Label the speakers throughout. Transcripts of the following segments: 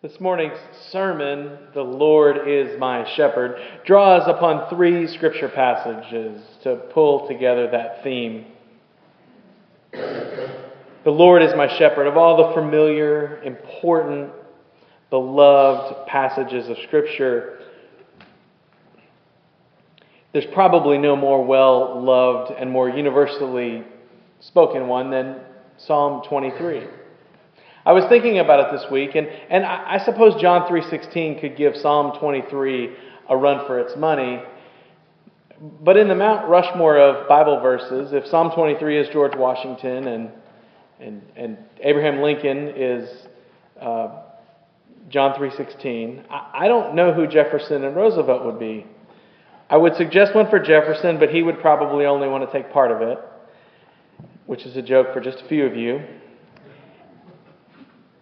Speaker 1: This morning's sermon, The Lord is My Shepherd, draws upon three scripture passages to pull together that theme. The Lord is my shepherd. Of all the familiar, important, beloved passages of Scripture, there's probably no more well loved and more universally spoken one than Psalm 23. I was thinking about it this week, and, and I, I suppose John 3.16 could give Psalm 23 a run for its money. But in the Mount Rushmore of Bible verses, if Psalm 23 is George Washington and, and, and Abraham Lincoln is uh, John 3.16, I, I don't know who Jefferson and Roosevelt would be. I would suggest one for Jefferson, but he would probably only want to take part of it, which is a joke for just a few of you.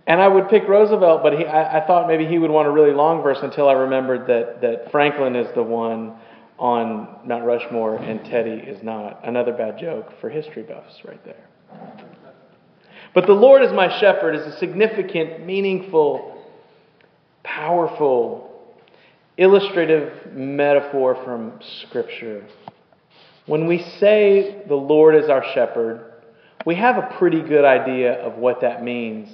Speaker 1: And I would pick Roosevelt, but he, I, I, thought maybe he would want a really long verse until I remembered that, that Franklin is the one on Mount Rushmore and Teddy is not. Another bad joke for history buffs right there. But the Lord is my shepherd is a significant, meaningful, powerful, illustrative metaphor from Scripture. When we say the Lord is our shepherd, we have a pretty good idea of what that means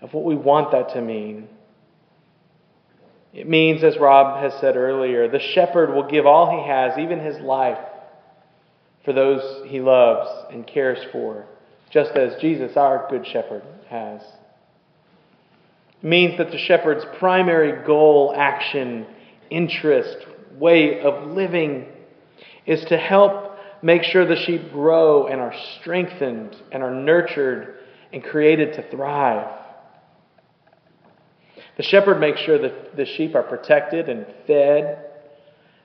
Speaker 1: of what we want that to mean. It means, as Rob has said earlier, the shepherd will give all he has, even his life, for those he loves and cares for, just as Jesus, our good shepherd, has. It means that the shepherd's primary goal, action, interest, way of living is to help make sure the sheep grow and are strengthened and are nurtured and created to thrive. The shepherd makes sure that the sheep are protected and fed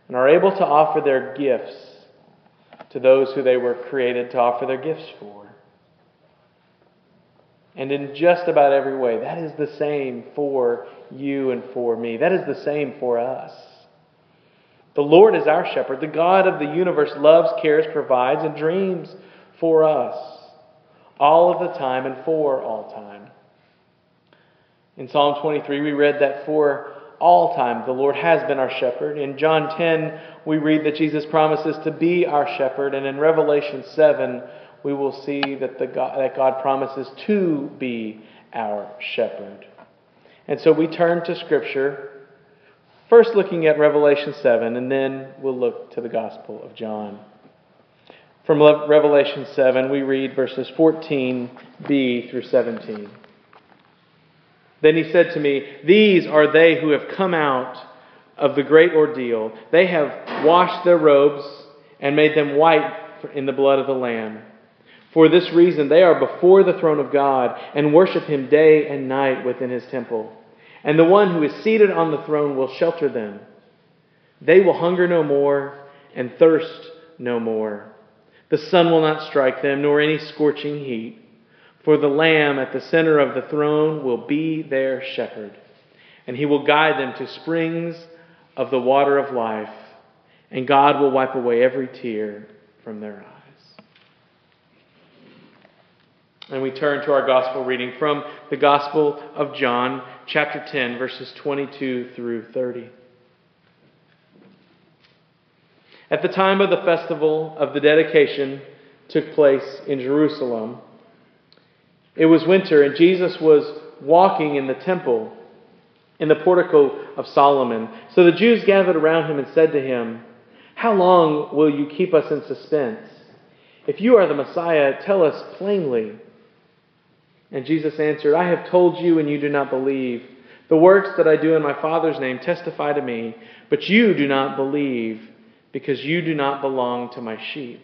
Speaker 1: and are able to offer their gifts to those who they were created to offer their gifts for. And in just about every way, that is the same for you and for me. That is the same for us. The Lord is our shepherd. The God of the universe loves, cares, provides, and dreams for us all of the time and for all time. In Psalm 23, we read that for all time the Lord has been our shepherd. In John 10, we read that Jesus promises to be our shepherd. And in Revelation 7, we will see that, the God, that God promises to be our shepherd. And so we turn to Scripture, first looking at Revelation 7, and then we'll look to the Gospel of John. From Revelation 7, we read verses 14b through 17. Then he said to me, These are they who have come out of the great ordeal. They have washed their robes and made them white in the blood of the Lamb. For this reason, they are before the throne of God and worship him day and night within his temple. And the one who is seated on the throne will shelter them. They will hunger no more and thirst no more. The sun will not strike them, nor any scorching heat. For the Lamb at the center of the throne will be their shepherd, and he will guide them to springs of the water of life, and God will wipe away every tear from their eyes. And we turn to our gospel reading from the Gospel of John, chapter 10, verses 22 through 30. At the time of the festival of the dedication took place in Jerusalem, it was winter, and Jesus was walking in the temple in the portico of Solomon. So the Jews gathered around him and said to him, How long will you keep us in suspense? If you are the Messiah, tell us plainly. And Jesus answered, I have told you, and you do not believe. The works that I do in my Father's name testify to me, but you do not believe, because you do not belong to my sheep.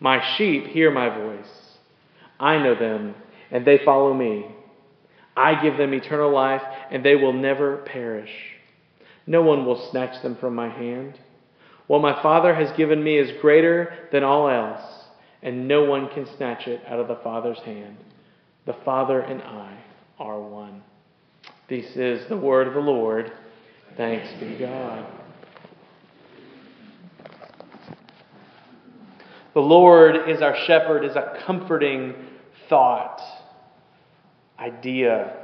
Speaker 1: My sheep hear my voice. I know them, and they follow me. I give them eternal life, and they will never perish. No one will snatch them from my hand. What my Father has given me is greater than all else, and no one can snatch it out of the Father's hand. The Father and I are one. This is the word of the Lord. Thanks be to God. The Lord is our shepherd, is a comforting thought, idea.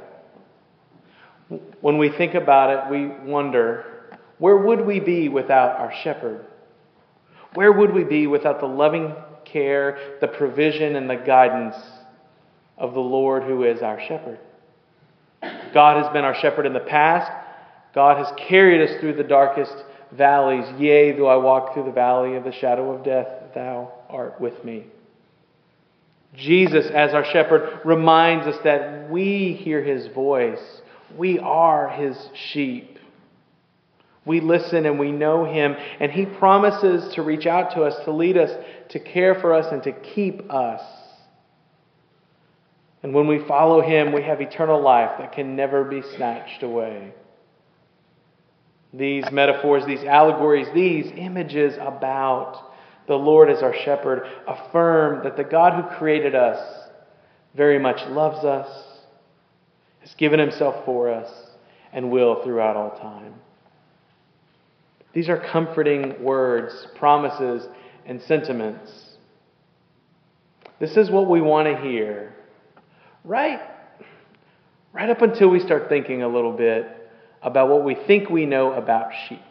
Speaker 1: When we think about it, we wonder where would we be without our shepherd? Where would we be without the loving care, the provision, and the guidance of the Lord who is our shepherd? God has been our shepherd in the past. God has carried us through the darkest valleys. Yea, though I walk through the valley of the shadow of death, thou art with me. Jesus, as our shepherd, reminds us that we hear his voice. We are his sheep. We listen and we know him, and he promises to reach out to us, to lead us, to care for us, and to keep us. And when we follow him, we have eternal life that can never be snatched away. These metaphors, these allegories, these images about the Lord is our shepherd affirm that the God who created us very much loves us, has given himself for us, and will throughout all time. These are comforting words, promises, and sentiments. This is what we want to hear. Right, right up until we start thinking a little bit about what we think we know about sheep.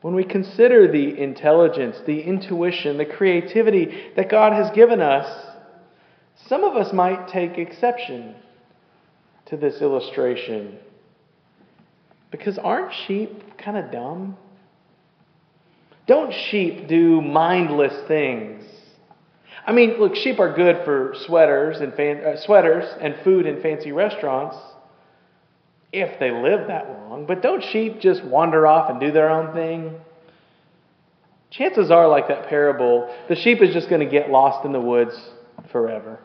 Speaker 1: When we consider the intelligence, the intuition, the creativity that God has given us, some of us might take exception to this illustration. Because aren't sheep kind of dumb? Don't sheep do mindless things? I mean, look, sheep are good for sweaters and fan- uh, sweaters and food in fancy restaurants if they live that long. But don't sheep just wander off and do their own thing? Chances are, like that parable, the sheep is just going to get lost in the woods forever.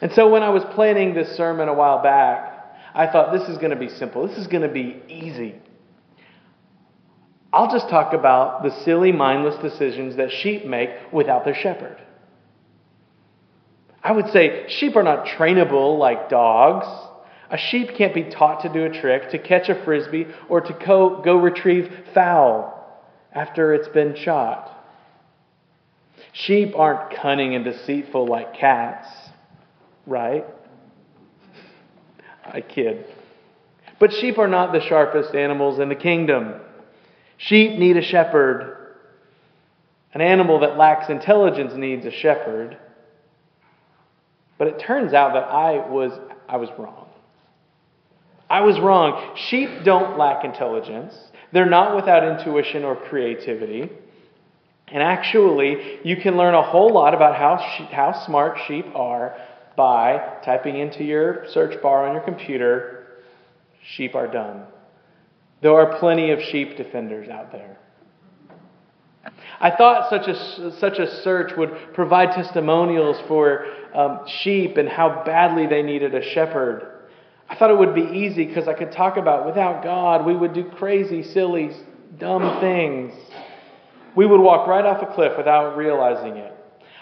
Speaker 1: And so when I was planning this sermon a while back, I thought this is going to be simple. This is going to be easy. I'll just talk about the silly, mindless decisions that sheep make without their shepherd. I would say sheep are not trainable like dogs. A sheep can't be taught to do a trick, to catch a frisbee, or to go, go retrieve fowl after it's been shot. Sheep aren't cunning and deceitful like cats, right? I kid. But sheep are not the sharpest animals in the kingdom. Sheep need a shepherd. An animal that lacks intelligence needs a shepherd. But it turns out that I was, I was wrong. I was wrong. Sheep don't lack intelligence, they're not without intuition or creativity. And actually, you can learn a whole lot about how, how smart sheep are by typing into your search bar on your computer, sheep are dumb. There are plenty of sheep defenders out there. I thought such a, such a search would provide testimonials for um, sheep and how badly they needed a shepherd. I thought it would be easy because I could talk about without God, we would do crazy, silly, dumb things. We would walk right off a cliff without realizing it.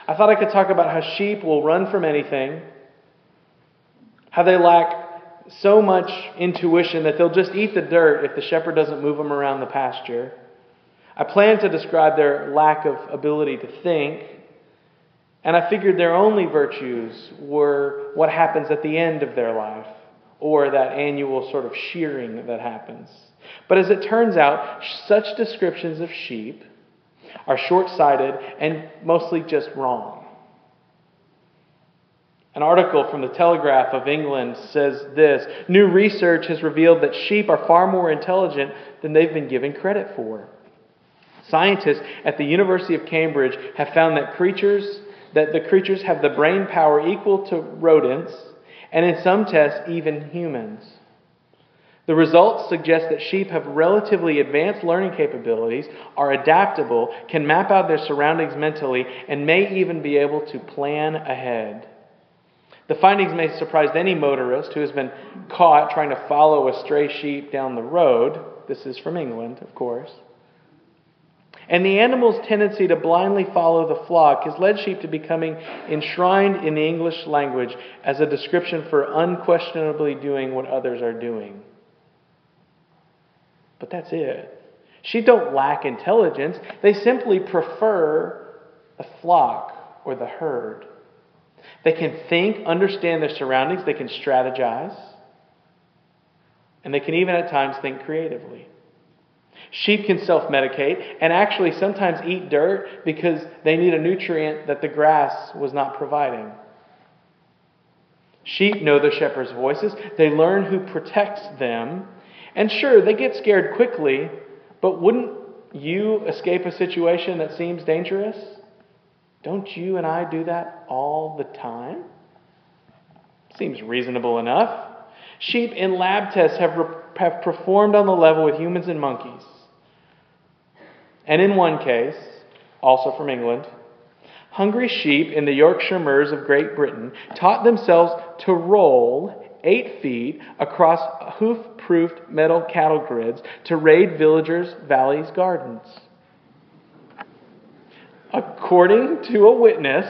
Speaker 1: I thought I could talk about how sheep will run from anything, how they lack so much intuition that they'll just eat the dirt if the shepherd doesn't move them around the pasture. I planned to describe their lack of ability to think, and I figured their only virtues were what happens at the end of their life or that annual sort of shearing that happens. But as it turns out, such descriptions of sheep are short sighted and mostly just wrong. An article from the Telegraph of England says this New research has revealed that sheep are far more intelligent than they've been given credit for. Scientists at the University of Cambridge have found that creatures that the creatures have the brain power equal to rodents and in some tests, even humans. The results suggest that sheep have relatively advanced learning capabilities, are adaptable, can map out their surroundings mentally, and may even be able to plan ahead. The findings may surprise any motorist who has been caught trying to follow a stray sheep down the road. This is from England, of course. And the animal's tendency to blindly follow the flock has led sheep to becoming enshrined in the English language as a description for unquestionably doing what others are doing. But that's it. Sheep don't lack intelligence, they simply prefer the flock or the herd. They can think, understand their surroundings, they can strategize, and they can even at times think creatively. Sheep can self medicate and actually sometimes eat dirt because they need a nutrient that the grass was not providing. Sheep know the shepherd's voices, they learn who protects them, and sure, they get scared quickly, but wouldn't you escape a situation that seems dangerous? Don't you and I do that all the time? Seems reasonable enough. Sheep in lab tests have, have performed on the level with humans and monkeys. And in one case, also from England, hungry sheep in the Yorkshire Moors of Great Britain taught themselves to roll eight feet across hoof proofed metal cattle grids to raid villagers' valleys' gardens. According to a witness,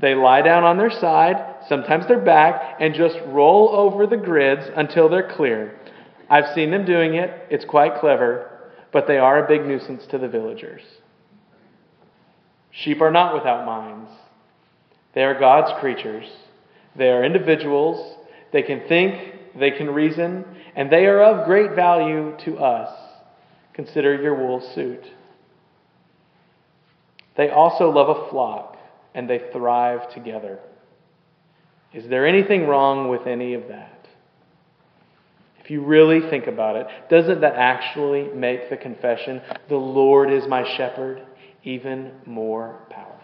Speaker 1: they lie down on their side, sometimes their back, and just roll over the grids until they're clear. I've seen them doing it, it's quite clever, but they are a big nuisance to the villagers. Sheep are not without minds, they are God's creatures. They are individuals, they can think, they can reason, and they are of great value to us. Consider your wool suit. They also love a flock, and they thrive together. Is there anything wrong with any of that? If you really think about it, doesn't that actually make the confession, the Lord is my shepherd, even more powerful?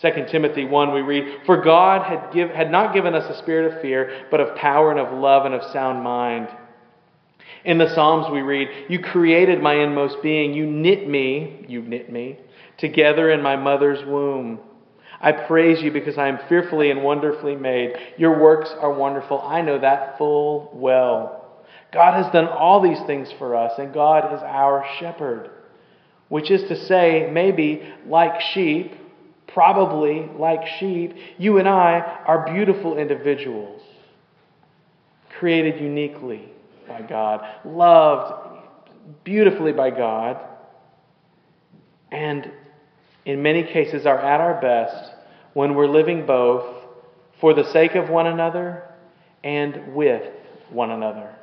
Speaker 1: 2 Timothy 1, we read, For God had, give, had not given us a spirit of fear, but of power and of love and of sound mind. In the Psalms, we read, You created my inmost being. You knit me, you knit me, together in my mother's womb. I praise you because I am fearfully and wonderfully made. Your works are wonderful. I know that full well. God has done all these things for us, and God is our shepherd, which is to say, maybe like sheep, probably like sheep, you and I are beautiful individuals, created uniquely by God, loved beautifully by God, and in many cases are at our best when we're living both for the sake of one another and with one another.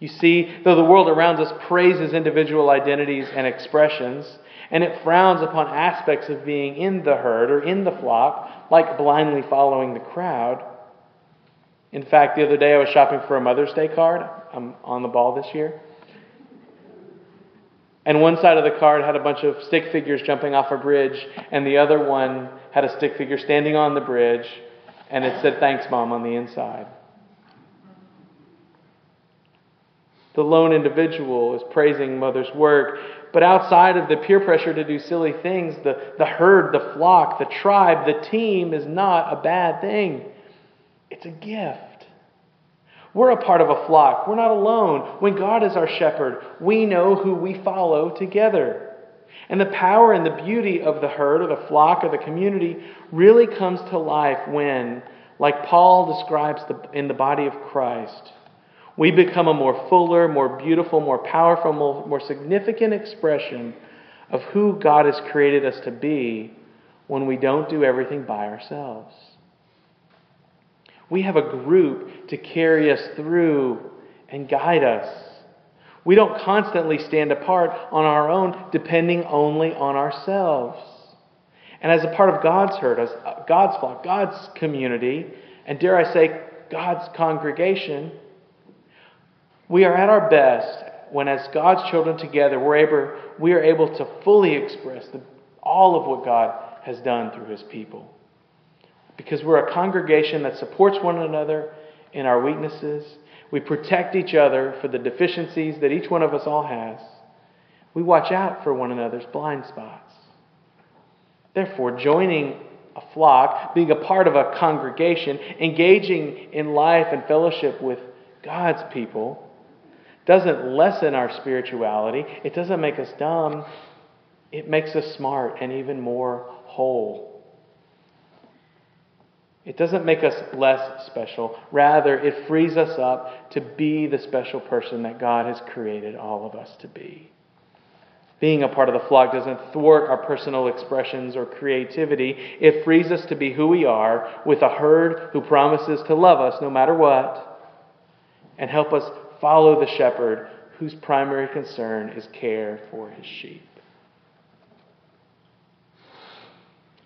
Speaker 1: You see, though the world around us praises individual identities and expressions, and it frowns upon aspects of being in the herd or in the flock, like blindly following the crowd. In fact, the other day I was shopping for a Mother's Day card. I'm on the ball this year. And one side of the card had a bunch of stick figures jumping off a bridge, and the other one had a stick figure standing on the bridge, and it said, Thanks, Mom, on the inside. The lone individual is praising mother's work, but outside of the peer pressure to do silly things, the, the herd, the flock, the tribe, the team is not a bad thing. It's a gift. We're a part of a flock. We're not alone. When God is our shepherd, we know who we follow together. And the power and the beauty of the herd or the flock or the community really comes to life when, like Paul describes the, in the body of Christ, we become a more fuller, more beautiful, more powerful, more, more significant expression of who God has created us to be when we don't do everything by ourselves. We have a group to carry us through and guide us. We don't constantly stand apart on our own, depending only on ourselves. And as a part of God's herd, as uh, God's flock, God's community, and dare I say, God's congregation, we are at our best when, as God's children together, we're able, we are able to fully express the, all of what God has done through His people. Because we're a congregation that supports one another in our weaknesses. We protect each other for the deficiencies that each one of us all has. We watch out for one another's blind spots. Therefore, joining a flock, being a part of a congregation, engaging in life and fellowship with God's people, doesn't lessen our spirituality. It doesn't make us dumb. It makes us smart and even more whole. It doesn't make us less special. Rather, it frees us up to be the special person that God has created all of us to be. Being a part of the flock doesn't thwart our personal expressions or creativity. It frees us to be who we are with a herd who promises to love us no matter what and help us follow the shepherd whose primary concern is care for his sheep.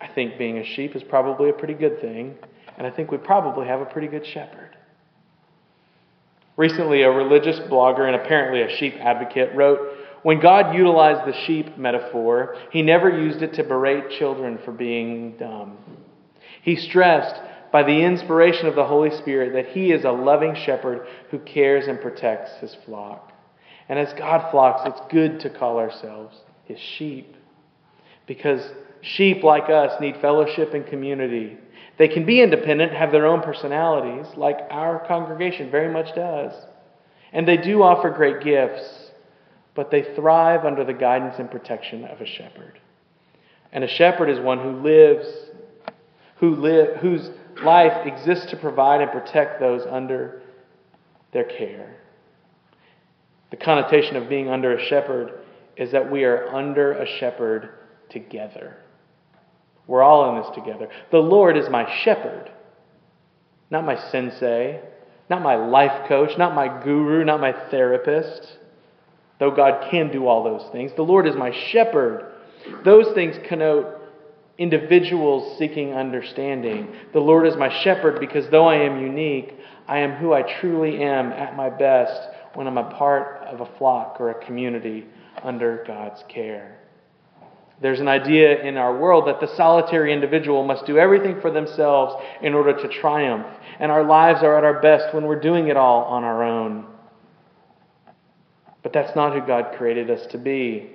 Speaker 1: I think being a sheep is probably a pretty good thing, and I think we probably have a pretty good shepherd. Recently, a religious blogger and apparently a sheep advocate wrote when God utilized the sheep metaphor, he never used it to berate children for being dumb. He stressed by the inspiration of the Holy Spirit that he is a loving shepherd who cares and protects his flock. And as God flocks, it's good to call ourselves his sheep. Because sheep, like us, need fellowship and community. They can be independent, have their own personalities, like our congregation very much does. And they do offer great gifts but they thrive under the guidance and protection of a shepherd. And a shepherd is one who lives, who live, whose life exists to provide and protect those under their care. The connotation of being under a shepherd is that we are under a shepherd together. We're all in this together. The Lord is my shepherd, not my sensei, not my life coach, not my guru, not my therapist though God can do all those things. The Lord is my shepherd. Those things connote individuals seeking understanding. The Lord is my shepherd because though I am unique, I am who I truly am at my best when I'm a part of a flock or a community under God's care. There's an idea in our world that the solitary individual must do everything for themselves in order to triumph, and our lives are at our best when we're doing it all on our own. But that's not who God created us to be.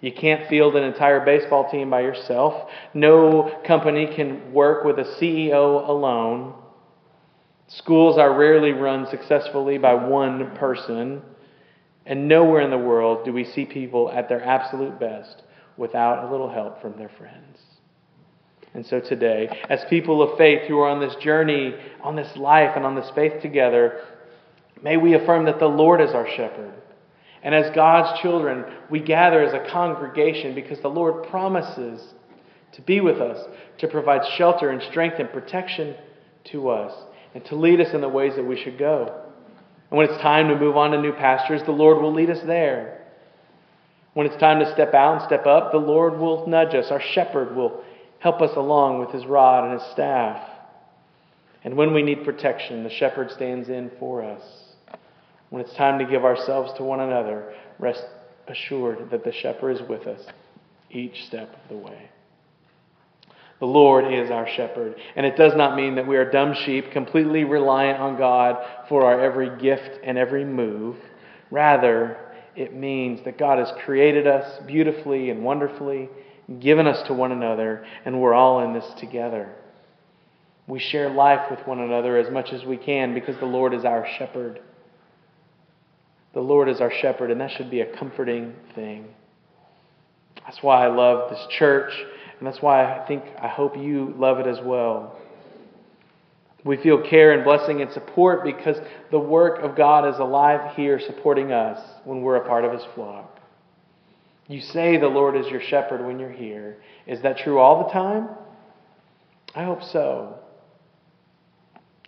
Speaker 1: You can't field an entire baseball team by yourself. No company can work with a CEO alone. Schools are rarely run successfully by one person. And nowhere in the world do we see people at their absolute best without a little help from their friends. And so today, as people of faith who are on this journey, on this life, and on this faith together, may we affirm that the Lord is our shepherd and as God's children, we gather as a congregation because the Lord promises to be with us, to provide shelter and strength and protection to us, and to lead us in the ways that we should go. And when it's time to move on to new pastures, the Lord will lead us there. When it's time to step out and step up, the Lord will nudge us. Our shepherd will help us along with his rod and his staff. And when we need protection, the shepherd stands in for us. When it's time to give ourselves to one another, rest assured that the shepherd is with us each step of the way. The Lord is our shepherd. And it does not mean that we are dumb sheep, completely reliant on God for our every gift and every move. Rather, it means that God has created us beautifully and wonderfully, given us to one another, and we're all in this together. We share life with one another as much as we can because the Lord is our shepherd. The Lord is our shepherd, and that should be a comforting thing. That's why I love this church, and that's why I think, I hope you love it as well. We feel care and blessing and support because the work of God is alive here supporting us when we're a part of His flock. You say the Lord is your shepherd when you're here. Is that true all the time? I hope so.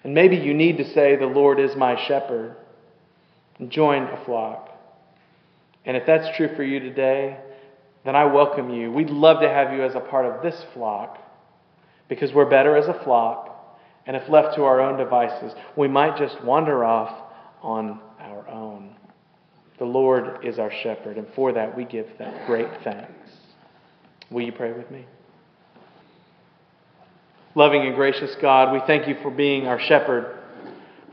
Speaker 1: And maybe you need to say, The Lord is my shepherd and join a flock. And if that's true for you today, then I welcome you. We'd love to have you as a part of this flock because we're better as a flock. And if left to our own devices, we might just wander off on our own. The Lord is our shepherd, and for that we give that great thanks. Will you pray with me? Loving and gracious God, we thank you for being our shepherd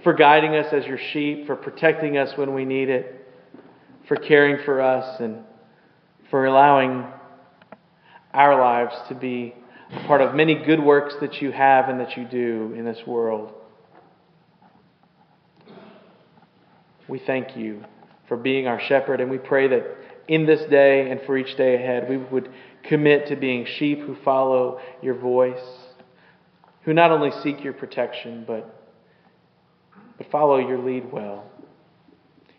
Speaker 1: for guiding us as your sheep, for protecting us when we need it, for caring for us, and for allowing our lives to be part of many good works that you have and that you do in this world. We thank you for being our shepherd, and we pray that in this day and for each day ahead, we would commit to being sheep who follow your voice, who not only seek your protection, but but follow your lead well.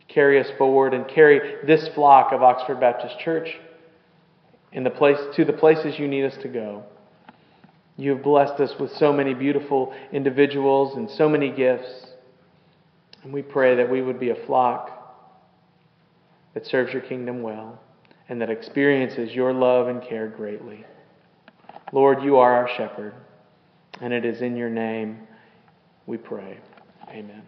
Speaker 1: Carry us forward and carry this flock of Oxford Baptist Church in the place, to the places you need us to go. You have blessed us with so many beautiful individuals and so many gifts. And we pray that we would be a flock that serves your kingdom well and that experiences your love and care greatly. Lord, you are our shepherd, and it is in your name we pray. Amen.